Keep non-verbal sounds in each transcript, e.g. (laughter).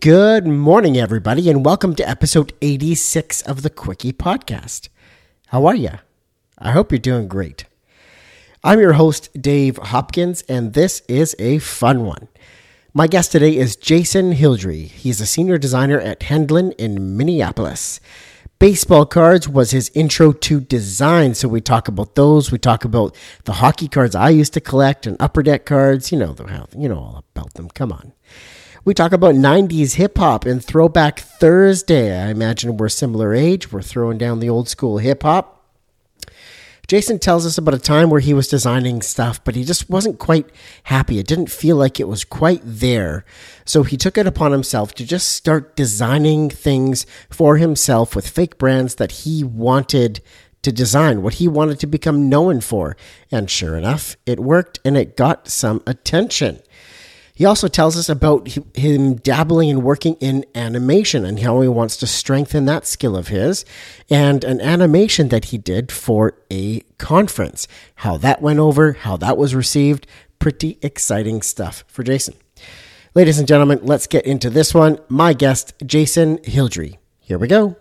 Good morning, everybody, and welcome to episode 86 of the Quickie Podcast. How are you? I hope you're doing great. I'm your host, Dave Hopkins, and this is a fun one. My guest today is Jason Hildre. He's a senior designer at Hendlin in Minneapolis. Baseball cards was his intro to design, so we talk about those. We talk about the hockey cards I used to collect and upper deck cards. You know the you know all about them. Come on. We talk about 90s hip hop and Throwback Thursday. I imagine we're similar age. We're throwing down the old school hip hop. Jason tells us about a time where he was designing stuff, but he just wasn't quite happy. It didn't feel like it was quite there. So he took it upon himself to just start designing things for himself with fake brands that he wanted to design, what he wanted to become known for. And sure enough, it worked and it got some attention. He also tells us about him dabbling and working in animation and how he wants to strengthen that skill of his, and an animation that he did for a conference. How that went over, how that was received. Pretty exciting stuff for Jason. Ladies and gentlemen, let's get into this one. My guest, Jason Hildre. Here we go.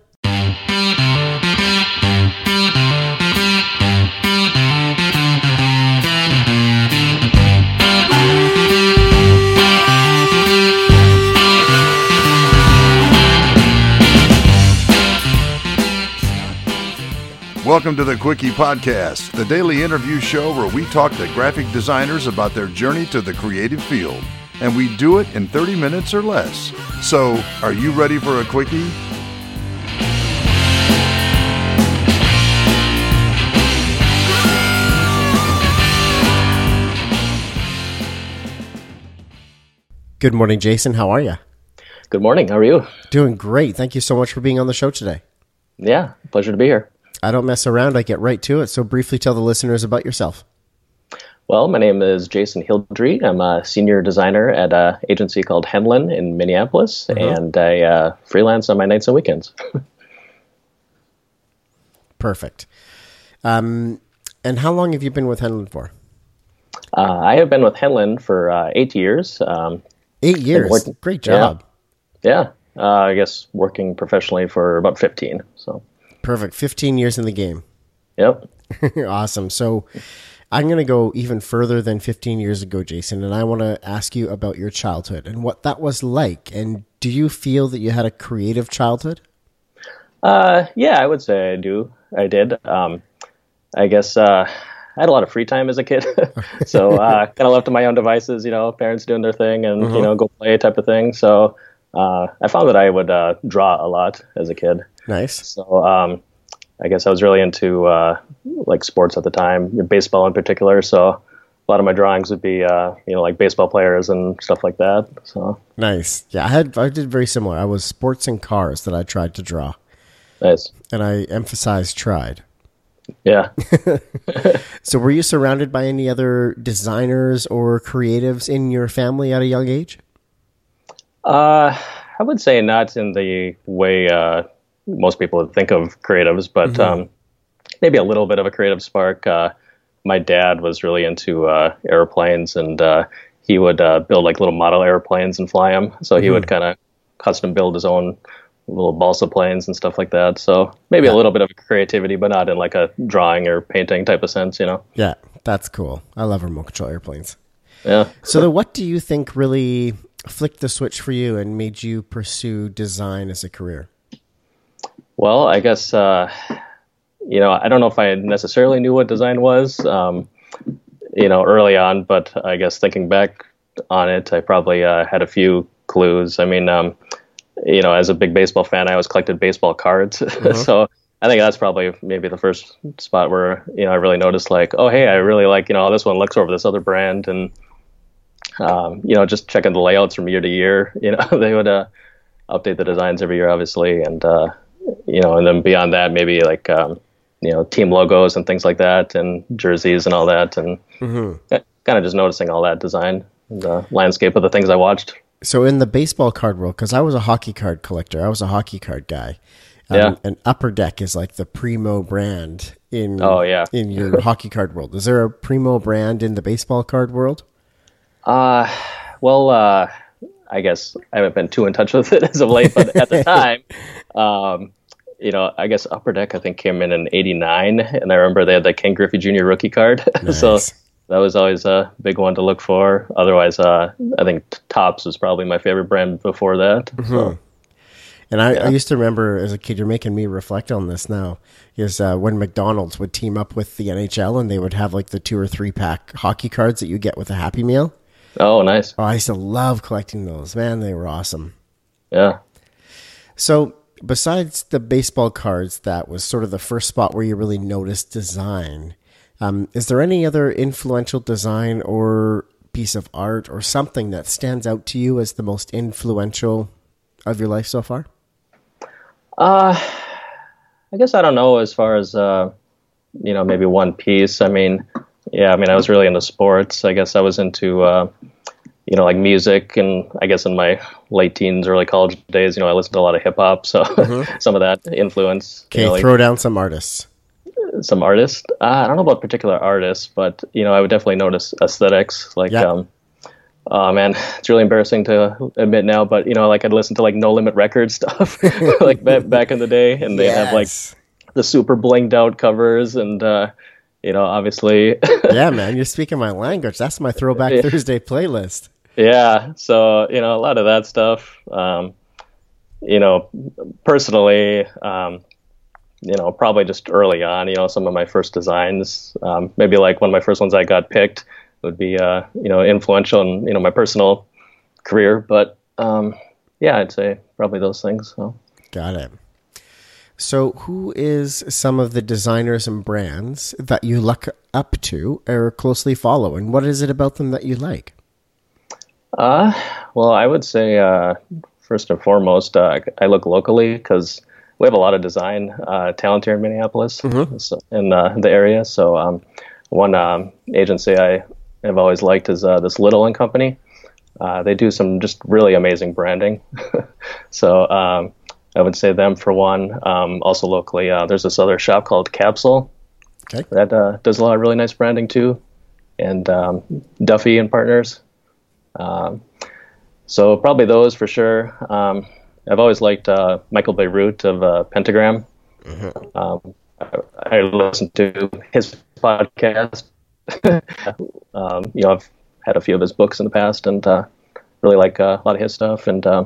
Welcome to the Quickie Podcast, the daily interview show where we talk to graphic designers about their journey to the creative field. And we do it in 30 minutes or less. So, are you ready for a Quickie? Good morning, Jason. How are you? Good morning. How are you? Doing great. Thank you so much for being on the show today. Yeah, pleasure to be here. I don't mess around. I get right to it. So, briefly tell the listeners about yourself. Well, my name is Jason Hildre. I'm a senior designer at an agency called Hendlin in Minneapolis, mm-hmm. and I uh, freelance on my nights and weekends. (laughs) Perfect. Um, and how long have you been with Hendlin for? Uh, I have been with Hendlin for uh, eight years. Um, eight years. Working, Great job. Yeah. yeah. Uh, I guess working professionally for about 15. So Perfect. 15 years in the game. Yep. (laughs) awesome. So I'm going to go even further than 15 years ago, Jason, and I want to ask you about your childhood and what that was like. And do you feel that you had a creative childhood? Uh, yeah, I would say I do. I did. Um, I guess uh, I had a lot of free time as a kid, (laughs) so uh, (laughs) kind of left to my own devices. You know, parents doing their thing and mm-hmm. you know go play type of thing. So uh, I found that I would uh, draw a lot as a kid. Nice. So um, I guess I was really into uh, like sports at the time, baseball in particular. So a lot of my drawings would be uh, you know like baseball players and stuff like that. So nice. Yeah, I had I did very similar. I was sports and cars that I tried to draw. Nice. And I emphasized tried. Yeah. (laughs) so were you surrounded by any other designers or creatives in your family at a young age? Uh, I would say not in the way uh, most people would think of creatives, but mm-hmm. um, maybe a little bit of a creative spark. Uh, my dad was really into uh, airplanes, and uh, he would uh, build like little model airplanes and fly them. So he mm-hmm. would kind of custom build his own little balsa planes and stuff like that. So maybe yeah. a little bit of creativity, but not in like a drawing or painting type of sense, you know? Yeah, that's cool. I love remote control airplanes. Yeah. so, then what do you think really flicked the switch for you and made you pursue design as a career? Well, I guess uh, you know I don't know if I necessarily knew what design was, um, you know, early on, but I guess thinking back on it, I probably uh, had a few clues. I mean, um, you know, as a big baseball fan, I always collected baseball cards, mm-hmm. (laughs) so I think that's probably maybe the first spot where you know I really noticed like, oh hey, I really like you know this one looks over this other brand, and um, you know just checking the layouts from year to year. (laughs) You know, they would uh, update the designs every year, obviously, and uh, you know, and then beyond that, maybe like um, you know, team logos and things like that, and jerseys and all that, and mm-hmm. kind of just noticing all that design, the landscape of the things I watched. So in the baseball card world, because I was a hockey card collector, I was a hockey card guy. Um, yeah. And Upper Deck is like the primo brand in oh yeah in your (laughs) hockey card world. Is there a primo brand in the baseball card world? Uh well, uh, I guess I haven't been too in touch with it (laughs) as of late, but at the (laughs) time, um, you know, I guess Upper Deck I think came in in '89, and I remember they had the Ken Griffey Jr. rookie card, (laughs) nice. so that was always a big one to look for. Otherwise, uh, I think Topps was probably my favorite brand before that. Mm-hmm. So. And I, yeah. I, used to remember as a kid, you're making me reflect on this now, is uh, when McDonald's would team up with the NHL and they would have like the two or three pack hockey cards that you get with a Happy Meal. Oh, nice. Oh, I used to love collecting those. Man, they were awesome. Yeah. So, besides the baseball cards, that was sort of the first spot where you really noticed design. Um, is there any other influential design or piece of art or something that stands out to you as the most influential of your life so far? Uh, I guess I don't know as far as, uh, you know, maybe one piece. I mean, yeah, I mean, I was really into sports. I guess I was into, uh, you know, like music, and I guess in my late teens, early college days, you know, I listened to a lot of hip hop, so mm-hmm. (laughs) some of that influence. Okay, you know, like, throw down some artists some artists. Uh, I don't know about particular artists, but you know, I would definitely notice aesthetics. Like, yeah. um, oh man, it's really embarrassing to admit now, but you know, like I'd listen to like No Limit Records (laughs) stuff, (laughs) like back, in the day, and they yes. have like the super blinged out covers, and uh, you know, obviously. yeah, man, you're speaking my language. That's my Throwback yeah. Thursday playlist. Yeah, so you know, a lot of that stuff. Um, you know, personally. Um, you know, probably just early on, you know, some of my first designs, um, maybe like one of my first ones I got picked would be, uh, you know, influential in, you know, my personal career. But um, yeah, I'd say probably those things. So. Got it. So, who is some of the designers and brands that you look up to or closely follow, and what is it about them that you like? Uh, well, I would say uh, first and foremost, uh, I look locally because we have a lot of design uh, talent here in Minneapolis, mm-hmm. so, in uh, the area. So um, one um, agency I have always liked is uh, this Little and Company. Uh, they do some just really amazing branding. (laughs) so um, I would say them for one. Um, also locally, uh, there's this other shop called Capsule okay. that uh, does a lot of really nice branding too, and um, Duffy and Partners. Um, so probably those for sure. Um, I've always liked uh, Michael Bierut of uh, Pentagram. Mm-hmm. Um, I, I listened to his podcast. (laughs) um, you know, I've had a few of his books in the past, and uh, really like uh, a lot of his stuff. And uh,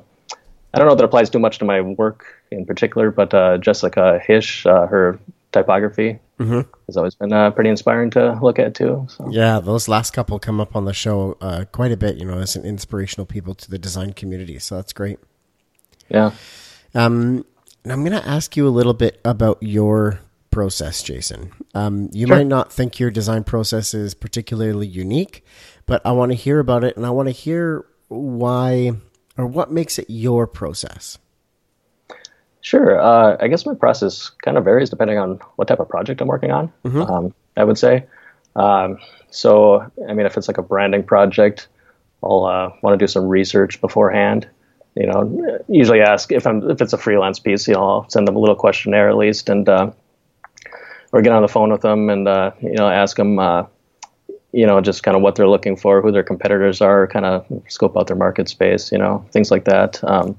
I don't know if that applies too much to my work in particular, but uh, Jessica Hische, her typography mm-hmm. has always been uh, pretty inspiring to look at too. So. Yeah, those last couple come up on the show uh, quite a bit. You know, as an inspirational people to the design community, so that's great. Yeah. Um, I'm going to ask you a little bit about your process, Jason. Um, you sure. might not think your design process is particularly unique, but I want to hear about it and I want to hear why or what makes it your process. Sure. Uh, I guess my process kind of varies depending on what type of project I'm working on. Mm-hmm. Um, I would say. Um, so, I mean, if it's like a branding project, I'll uh, want to do some research beforehand you know, usually ask if I'm if it's a freelance piece, you know, I'll send them a little questionnaire at least, and uh, or get on the phone with them and uh, you know ask them, uh, you know, just kind of what they're looking for, who their competitors are, kind of scope out their market space, you know, things like that. Um,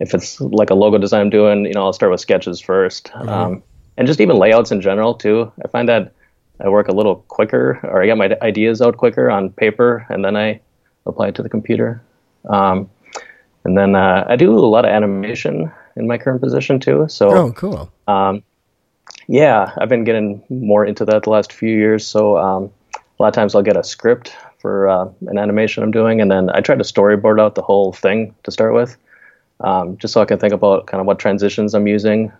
if it's like a logo design I'm doing, you know, I'll start with sketches 1st mm-hmm. um, and just even layouts in general too. I find that I work a little quicker, or I get my ideas out quicker on paper, and then I apply it to the computer. Um, and then uh, I do a lot of animation in my current position too. So, oh, cool. Um, yeah, I've been getting more into that the last few years. So, um, a lot of times I'll get a script for uh, an animation I'm doing, and then I try to storyboard out the whole thing to start with, um, just so I can think about kind of what transitions I'm using,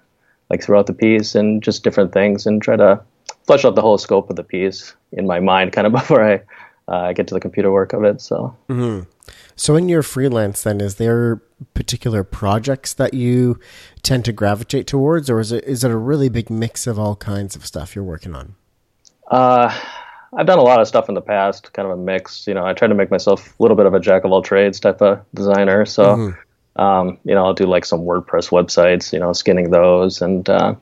like throughout the piece, and just different things, and try to flesh out the whole scope of the piece in my mind, (laughs) kind of before I uh, get to the computer work of it. So. Mm-hmm. So, in your freelance, then, is there particular projects that you tend to gravitate towards, or is it is it a really big mix of all kinds of stuff you're working on? Uh, I've done a lot of stuff in the past, kind of a mix. You know, I try to make myself a little bit of a jack of all trades type of designer. So, mm-hmm. Um, you know, I'll do like some WordPress websites, you know, skinning those, and uh,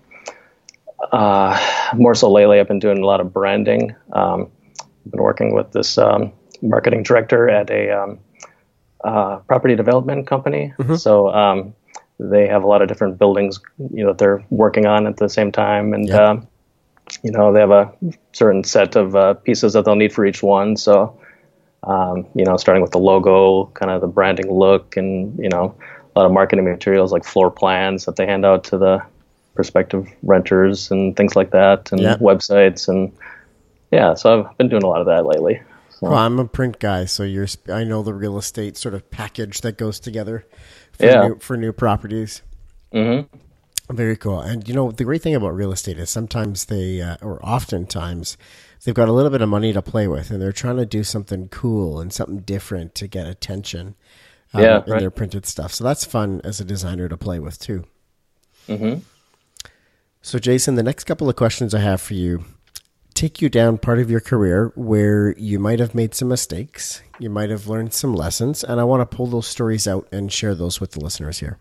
uh, more so lately, I've been doing a lot of branding. Um, I've been working with this um, marketing director at a um, uh, property development company. So um, they have a lot of different buildings, you know, that they're working on at the same time, and Yep. um, you know they have a certain set of uh, pieces that they'll need for each one. So um, you know, starting with the logo, kind of the branding look, and you know, a lot of marketing materials like floor plans that they hand out to the prospective renters and things like that, and Yeah. websites, and yeah. So I've been doing a lot of that lately. So, Well, I'm a print guy, so you're. sp- I know the real estate sort of package that goes together for Yeah. new, for new properties. mhm. Very cool. And you know, the great thing about real estate is sometimes they, uh, or oftentimes, they've got a little bit of money to play with, and they're trying to do something cool and something different to get attention. um, Yeah, in right. their printed stuff. So that's fun as a designer to play with too. Mhm. So, Jason, the next couple of questions I have for you take you down part of your career where you might have made some mistakes, you might have learned some lessons, and I want to pull those stories out and share those with the listeners here.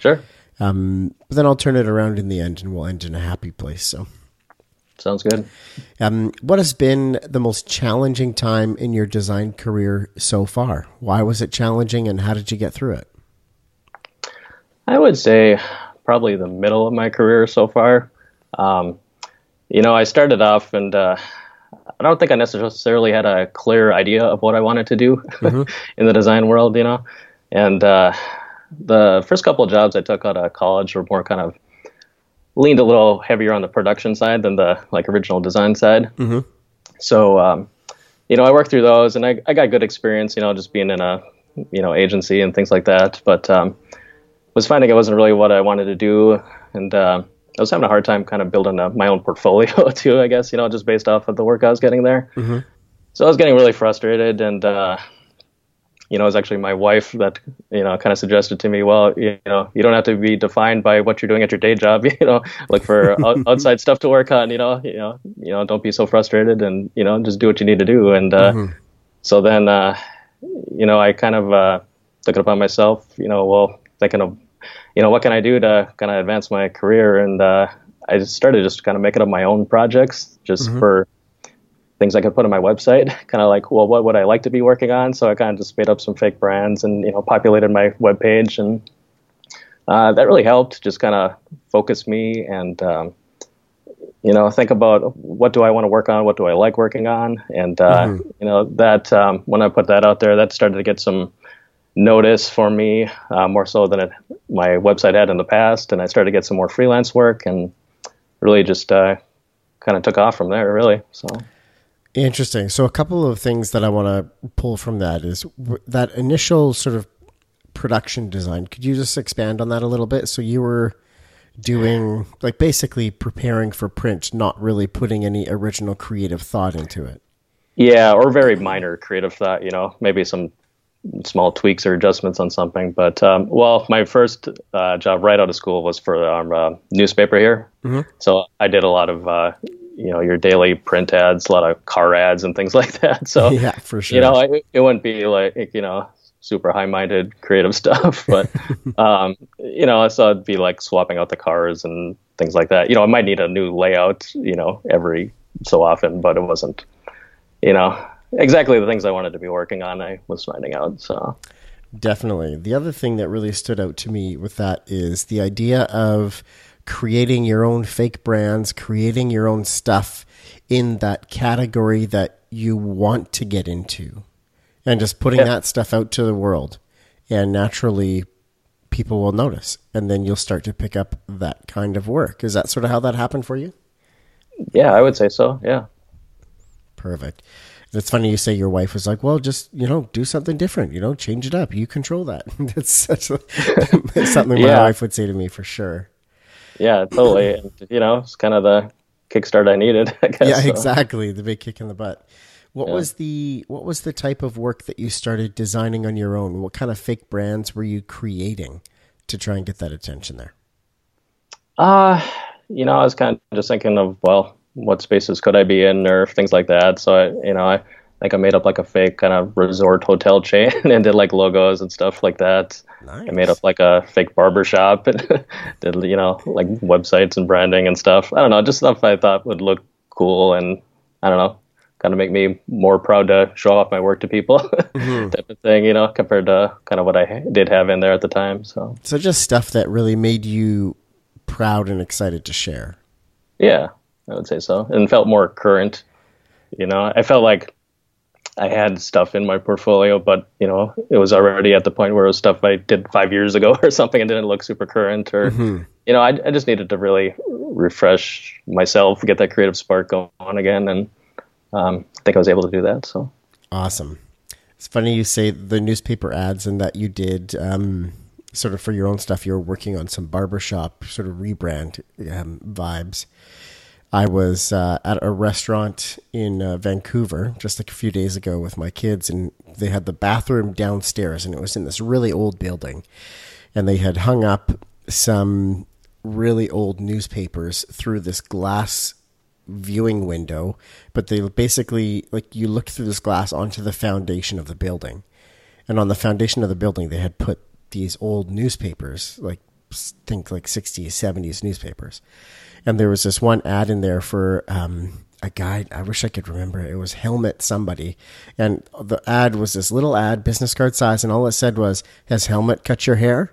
Sure, Um, but then I'll turn it around in the end, and we'll end in a happy place. So, sounds good. um, what has been the most challenging time in your design career so far? Why was it challenging, and how did you get through it? I would say probably the middle of my career so far. Um, you know, I started off and uh, I don't think I necessarily had a clear idea of what I wanted to do (laughs) in the design world, you know. And uh, the first couple of jobs I took out of college were more kind of leaned a little heavier on the production side than the like original design side. So, um, you know, I worked through those and I, I got good experience, you know, just being in a, you know, agency and things like that. But um, was finding it wasn't really what I wanted to do. And uh, I was having a hard time kind of building a, my own portfolio (laughs) too, I guess, you know, just based off of the work I was getting there. So I was getting really frustrated. And, uh, you know, it was actually my wife that, you know, kind of suggested to me, well, you know, you don't have to be defined by what you're doing at your day job, you know, look for outside stuff to work on, you know, you know, you know, don't be so frustrated and, you know, just do what you need to do. And, uh, so then, uh, you know, I kind of, uh, took it upon myself, you know, well, thinking of, you know, what can I do to kind of advance my career? And, uh, I just started just kind of making up my own projects just for things I could put on my website, (laughs) kind of like, well, what would I like to be working on? So I kind of just made up some fake brands and, you know, populated my webpage and, uh, that really helped just kind of focus me and, um, you know, think about what do I want to work on, what do I like working on, and uh, you know that um, when I put that out there, that started to get some notice for me uh, more so than it, my website had in the past, and I started to get some more freelance work, and really just uh, kind of took off from there, really. So Interesting. So, a couple of things that I want to pull from that is that initial sort of production design. Could you just expand on that a little bit? So, you were doing like basically preparing for print, not really putting any original creative thought into it. yeah, or very minor creative thought, you know, maybe some small tweaks or adjustments on something. But um, well, my first uh, job right out of school was for our uh, newspaper here. So I did a lot of uh, you know your daily print ads, a lot of car ads and things (laughs) like that. So (laughs) Yeah, for sure. you know, I, it wouldn't be like you know super high-minded creative (laughs) stuff, but um, you know, so it'd be like swapping out the cars and things like that. You know, I might need a new layout, you know, every so often, but it wasn't, you know, exactly the things I wanted to be working on. I was finding out. So Definitely. The other thing that really stood out to me with that is the idea of creating your own fake brands, creating your own stuff in that category that you want to get into, and just putting Yeah. that stuff out to the world. And naturally, people will notice, and then you'll start to pick up that kind of work. Is that sort of how that happened for you? yeah, I would say so. Yeah. Perfect. It's funny you say your wife was like, "Well, just you know, do something different. You know, change it up. You control that." (laughs) That's such a, (laughs) something my Yeah. wife would say to me for sure. Yeah, totally. (clears throat) and, you know, it's kind of the kickstart I needed, (laughs) I guess. Yeah, so. exactly. The big kick in the butt. What Yeah. was the what was the type of work that you started designing on your own? What kind of fake brands were you creating to try and get that attention there? Uh, you know, I was kind of just thinking of, well, what spaces could I be in or things like that. So, I, you know, I think I made up like a fake kind of resort hotel chain (laughs) and did like logos and stuff like that. Nice. I made up like a fake barber shop and (laughs) did, you know, like websites and branding and stuff. I don't know, just stuff I thought would look cool and I don't know, kind of make me more proud to show off my work to people, (laughs) mm-hmm. type of thing, you know, compared to kind of what I did have in there at the time. So, so just stuff that really made you proud and excited to share. Yeah, I would say so, and felt more current. You know, I felt like I had stuff in my portfolio, but you know, it was already at the point where it was stuff I did five years ago (laughs) or something, and didn't look super current. Or mm-hmm. you know, I, I just needed to really refresh myself, get that creative spark going again, and um, I think I was able to do that. So awesome! It's funny you say the newspaper ads and that you did um, sort of for your own stuff. You were working on some barbershop sort of rebrand um, vibes. I was uh, at a restaurant in uh, Vancouver just like a few days ago with my kids, and they had the bathroom downstairs, and it was in this really old building. And they had hung up some really old newspapers through this glass viewing window, but they basically, like, you looked through this glass onto the foundation of the building. And on the foundation of the building, they had put these old newspapers, like, think like 60s, 70s newspapers and there was this one ad in there for um, a guy. I wish I could remember. It was Helmut somebody, and the ad was this little ad, business card size, and all it said was, "Has Helmut cut your hair?"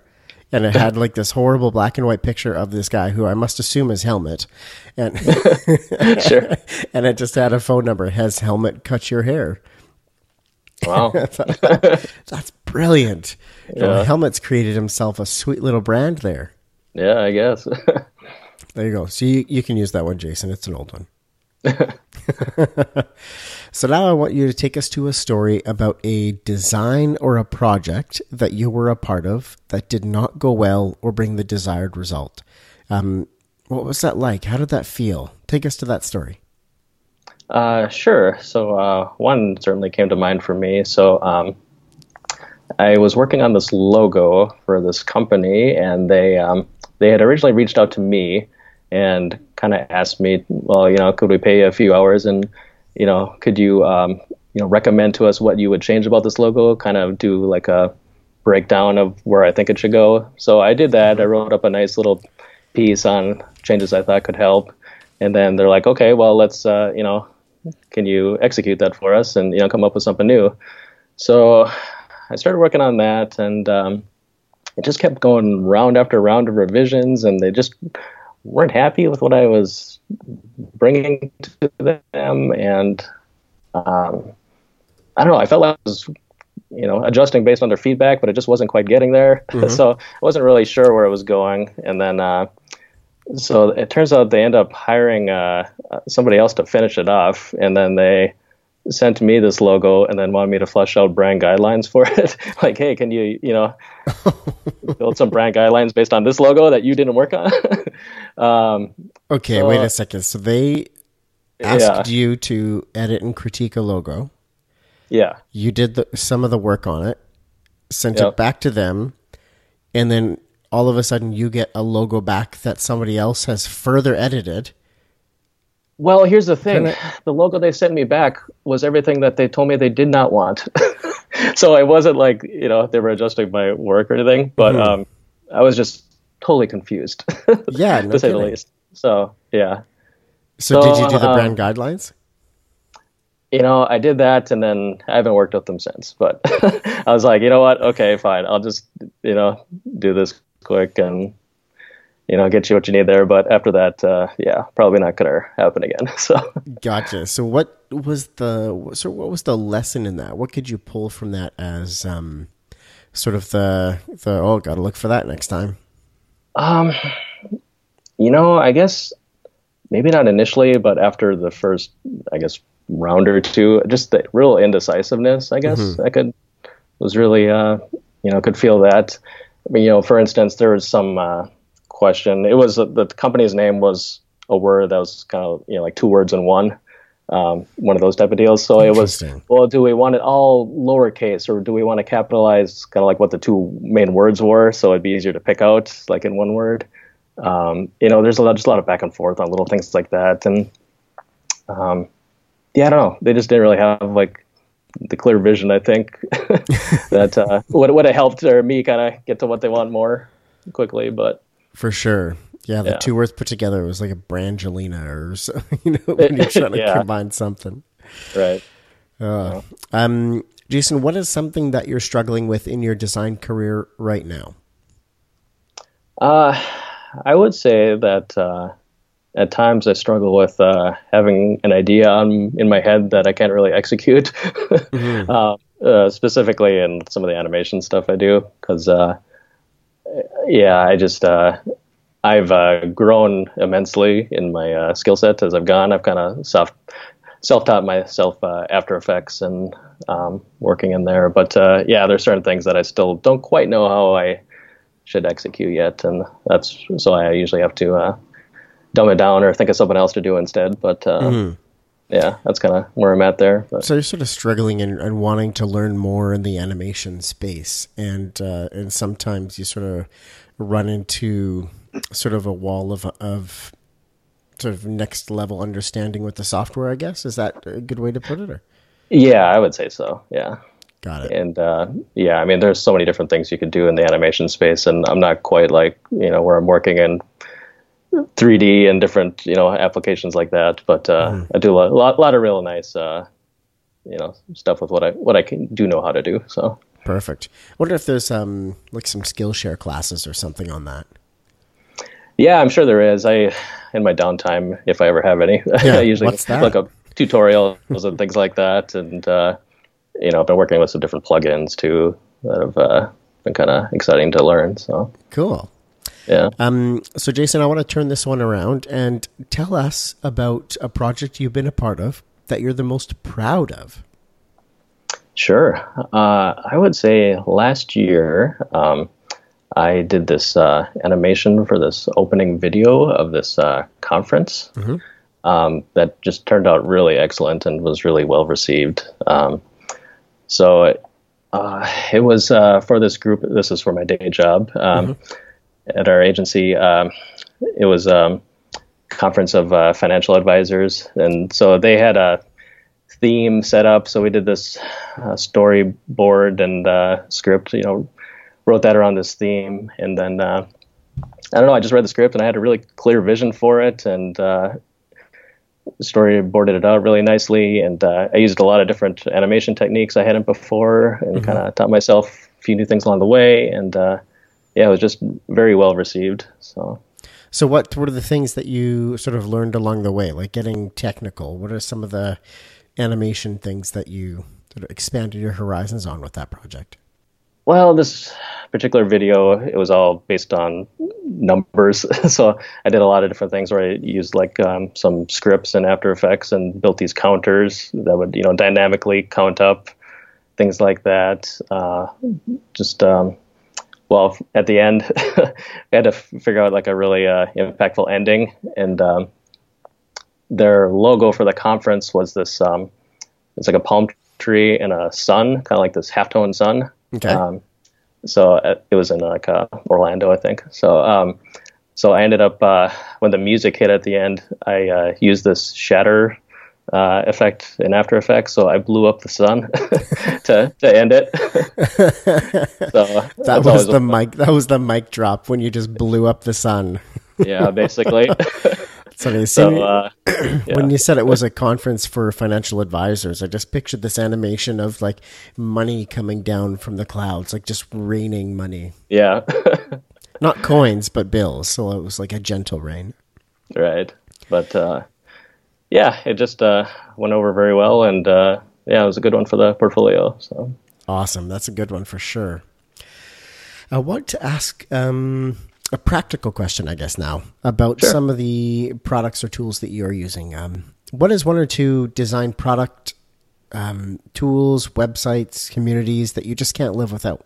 and it had like this horrible black and white picture of this guy who I must assume is Helmut, and (laughs) sure, (laughs) and it just had a phone number. Has Helmut cut your hair? Wow, (laughs) that's brilliant. Yeah. Helmut's created himself a sweet little brand there. Yeah, I guess. There you go. So you, you can use that one, Jason. It's an old one. (laughs) so now I want you to take us to a story about a design or a project that you were a part of that did not go well or bring the desired result. Um, what was that like? How did that feel? Take us to that story. Uh, sure. So uh, one certainly came to mind for me. So um, I was working on this logo for this company, and they um, they had originally reached out to me and kind of asked me, well, you know, could we pay a few hours and, you know, could you, um, you know, recommend to us what you would change about this logo? Kind of do like a breakdown of where I think it should go. So I did that. I wrote up a nice little piece on changes I thought could help, and then they're like, okay, well, let's, uh, you know, can you execute that for us and you know come up with something new? So I started working on that, and um, it just kept going round after round of revisions, and they just weren't happy with what I was bringing to them, and um, I don't know. I felt like I was, you know, adjusting based on their feedback, but it just wasn't quite getting there. (laughs) Mm-hmm. so I wasn't really sure where it was going. And then, uh, so it turns out they end up hiring uh, somebody else to finish it off, and then they sent me this logo and then wanted me to flesh out brand guidelines for it. (laughs) like, hey, can you, you know, (laughs) build some brand guidelines based on this logo that you didn't work on? (laughs) um, okay, so, wait a second. So they asked yeah. you to edit and critique a logo. Yeah. You did the, some of the work on it, sent yep. it back to them, and then all of a sudden you get a logo back that somebody else has further edited well, here's the thing: I... the logo they sent me back was everything that they told me they did not want. (laughs) so it wasn't like you know they were adjusting my work or anything, but mm-hmm. um, I was just totally confused. (laughs) yeah, no to say the least. So yeah. So, so, did you do the um, brand guidelines? You know, I did that, and then I haven't worked with them since. But (laughs) I was like, you know what? Okay, fine. I'll just you know do this quick and you know, get you what you need there. But after that, uh, yeah, probably not going to happen again. (laughs) So, gotcha. So, what was the so what was the lesson in that? What could you pull from that as um, sort of the the oh, got to look for that next time? Um, you know, I guess maybe not initially, but after the first, I guess round or two, just the real indecisiveness. I guess mm-hmm. I could was really uh, you know could feel that. I mean, you know, for instance, there was some. Uh, question. It was the company's name was a word that was kind of you know like two words in one, um, one of those type of deals. So it was well, do we want it all lowercase or do we want to capitalize kind of like what the two main words were, so it'd be easier to pick out like in one word. Um, you know, there's a lot, just a lot of back and forth on little things like that, and um, yeah, I don't know. They just didn't really have like the clear vision. I think (laughs) that uh, (laughs) would would have helped or me kind of get to what they want more quickly, but for sure. Yeah, the yeah. two words put together was like a Brangelina or (laughs) so, you know, when you're trying to (laughs) yeah. combine something. Right. Uh, um, Jason, what is something that you're struggling with in your design career right now? Uh, I would say that uh, at times I struggle with uh, having an idea on, in my head that I can't really execute, (laughs) mm-hmm. uh, uh, specifically in some of the animation stuff I do. Because, uh, yeah, I just uh, I've uh, grown immensely in my skill set as I've gone. I've kind of self self taught myself After Effects and um, working in there. But yeah, there's certain things that I still don't quite know how I should execute yet, and that's so I usually have to dumb it down or think of something else to do instead. But uh, mm-hmm. Yeah, that's kind of where I'm at there. But. So you're sort of struggling and, and, wanting to learn more in the animation space, and uh, and sometimes you sort of run into sort of a wall of of sort of next level understanding with the software. I guess is that a good way to put it? Or? Yeah, I would say so. Yeah. Got it. And uh, yeah, I mean, there's so many different things you can do in the animation space, and I'm not quite like you know where I'm working in 3D and different you know applications like that. But uh, mm. I do a lot, lot of real nice uh, you know stuff with what I what I can do know how to do. So perfect. I wonder if there's um like some Skillshare classes or something on that. Yeah, I'm sure there is. I in my downtime, if I ever have any, (laughs) yeah, I usually look up tutorials and things like that. And uh, you know, I've been working with some different plugins too that have uh, been kind of exciting to learn. So cool. Yeah. Um, so, Jason, I want to turn this one around and tell us about a project you've been a part of that you're the most proud of. Sure. Uh, I would say last year um, I did this uh, animation for this opening video of this uh, conference mm-hmm. um, that just turned out really excellent and was really well received. Um, so uh, it was uh, for this group. This is for my day job. Um, mm-hmm at our agency. Um, it was a um, conference of uh, financial advisors, and so they had a theme set up. So we did this uh, storyboard and uh, script. You know, wrote that around this theme, and then uh, I don't know. I just read the script, and I had a really clear vision for it, and uh, storyboarded it out really nicely. And uh, I used a lot of different animation techniques I hadn't before, and mm-hmm. kind of taught myself a few new things along the way, and yeah, it was just very well received. So, so what what are the things that you sort of learned along the way, like getting technical? What are some of the animation things that you sort of expanded your horizons on with that project? Well, this particular video, it was all based on numbers. (laughs) so I did a lot of different things where I used like um, some scripts in After Effects and built these counters that would, you know, dynamically count up things like that. Uh, just um, well, at the end, (laughs) we had to figure out like a really uh, impactful ending, and um, their logo for the conference was this. Um, it's like a palm tree and a sun, kind of like this halftone sun. Okay. Um, so uh, it was in like uh, Orlando, I think. So um, so I ended up uh, when the music hit at the end, I uh, used this shatter uh, effect in After Effects, so I blew up the sun (laughs) to to end it. (laughs) so that was the mic. That was the mic drop when you just blew up the sun. (laughs) yeah, basically. So, so uh, (clears throat) yeah. when you said it was a conference for financial advisors, I just pictured this animation of like money coming down from the clouds, like just raining money. Yeah. Not coins, but bills. So it was like a gentle rain. Right. But uh, yeah, it just uh, went over very well, and uh, yeah, it was a good one for the portfolio. So awesome, that's a good one for sure. I want to ask um, a practical question, I guess, now about sure. some of the products or tools that you are using. Um, what is one or two design product um, tools, websites, communities that you just can't live without?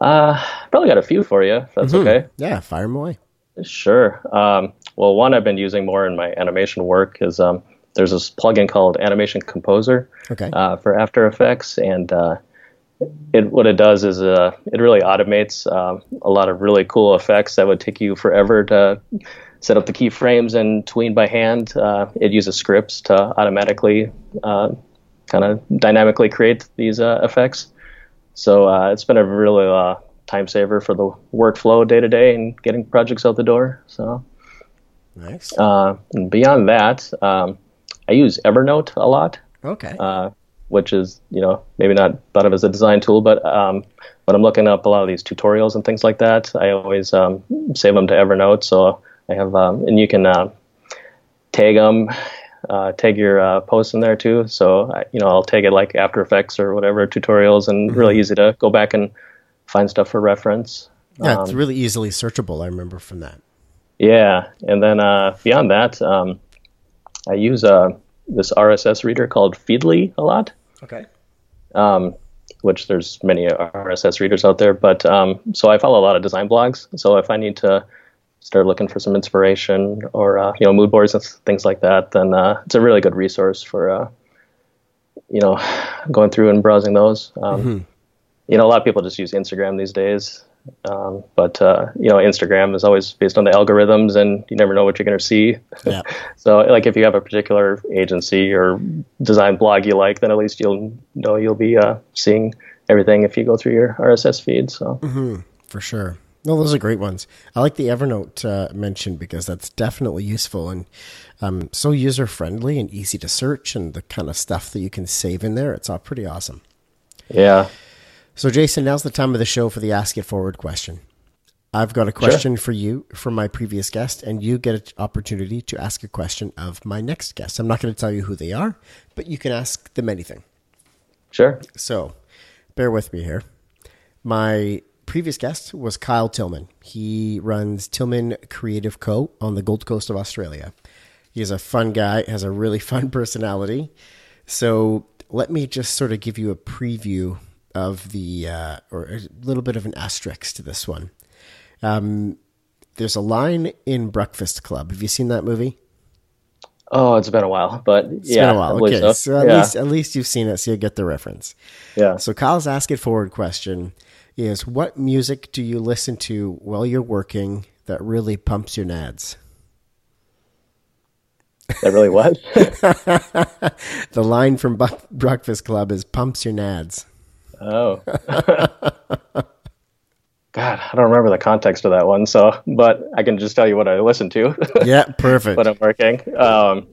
Uh, probably got a few for you. If that's mm-hmm. okay. Yeah, fire them away. Sure. Um, well, one I've been using more in my animation work is um, there's this plugin called Animation Composer okay. uh, for After Effects, and uh, it what it does is uh, it really automates um, a lot of really cool effects that would take you forever to set up the keyframes and tween by hand. Uh, it uses scripts to automatically uh, kind of dynamically create these uh, effects. So it's been a really time saver for the workflow day to day and getting projects out the door. So nice. Uh, beyond that, um, I use Evernote a lot, Okay. uh, which is you know maybe not thought of as a design tool, but um, when I'm looking up a lot of these tutorials and things like that, I always um, save them to Evernote. So I have um, and you can uh, tag them. Uh, tag your uh, posts in there too. So I, you know, I'll tag it like After Effects or whatever tutorials, and really easy to go back and find stuff for reference. yeah, it's really easily searchable. I remember from that. Yeah, and then uh, beyond that, um, I use uh, this RSS reader called Feedly a lot, Okay. um, which there's many RSS readers out there. But um, so I follow a lot of design blogs. So if I need to start looking for some inspiration or uh, you know mood boards and things like that, then uh, it's a really good resource for uh, you know (sighs) going through and browsing those. Um, You know, a lot of people just use Instagram these days. Um, but uh, you know, Instagram is always based on the algorithms, and you never know what you're going to see. Yeah. (laughs) So, like, if you have a particular agency or design blog you like, then at least you'll know you'll be uh, seeing everything if you go through your RSS feed. So, For sure. No, those are great ones. I like the Evernote uh, mention because that's definitely useful and um, so user friendly and easy to search and the kind of stuff that you can save in there. It's all pretty awesome. yeah, So, Jason, now's the time of the show for the Ask It Forward question. I've got a question for you from my previous guest, and you get an opportunity to ask a question of my next guest. I'm not going to tell you who they are, but you can ask them anything. sure. So, bear with me here. My previous guest was Kyle Tillman. He runs Tillman Creative Co. on the Gold Coast of Australia. He's a fun guy, has a really (laughs) fun personality. So, let me just sort of give you a preview of the, uh, or a little bit of an asterisk to this one. Um, there's a line in Breakfast Club. Have you seen that movie? Oh, it's been a while, but It's yeah, been a while. Okay, so. so, at yeah, least at least you've seen it, so you get the reference. yeah. So Kyle's ask it forward question is what music do you listen to while you're working that really pumps your nads? that really was. (laughs) The line from Breakfast Club is pumps your nads. Oh. (laughs) God, I don't remember the context of that one. So, but I can just tell you what I listen to (laughs) Yeah, perfect. when I'm working. Um,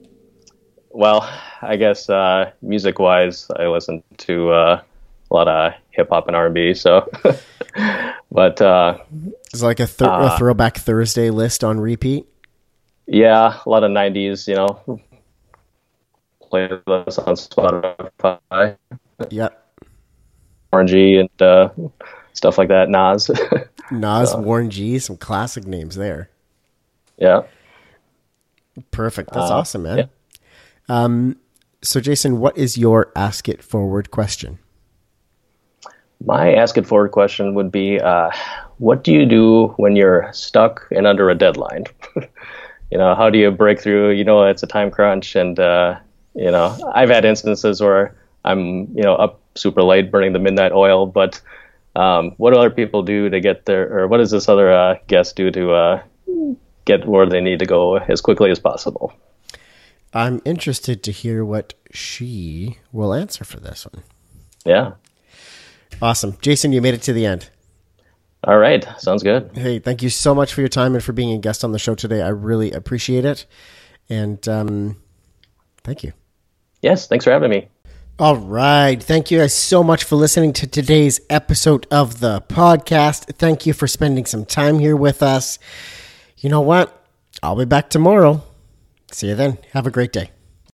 well, I guess uh, music-wise, I listen to uh, a lot of hip hop and R&B. So, (laughs) but uh, it's like a, th- a throwback Thursday list on repeat. yeah, a lot of '90s, you know, playlists on Spotify, Yep. Orangey, and uh, stuff like that. Nas, (laughs) Nas, Warren G, some classic names there. yeah. Perfect. That's awesome, man. yeah. Um, so, Jason, what is your ask it forward question? My ask it forward question would be uh, what do you do when you're stuck and under a deadline? (laughs) you know, how do you break through? You know, it's a time crunch, and, uh, you know, I've had instances where I'm, you know, up super late burning the midnight oil, but um, what do other people do to get there, or what does this other uh, guest do to uh, get where they need to go as quickly as possible? I'm interested to hear what she will answer for this one. Yeah. Awesome. Jason, you made it to the end. All right. Sounds good. Hey, thank you so much for your time and for being a guest on the show today. I really appreciate it. And um, thank you. Yes. Thanks for having me. All right. Thank you guys so much for listening to today's episode of the podcast. Thank you for spending some time here with us. You know what? I'll be back tomorrow. See you then. Have a great day.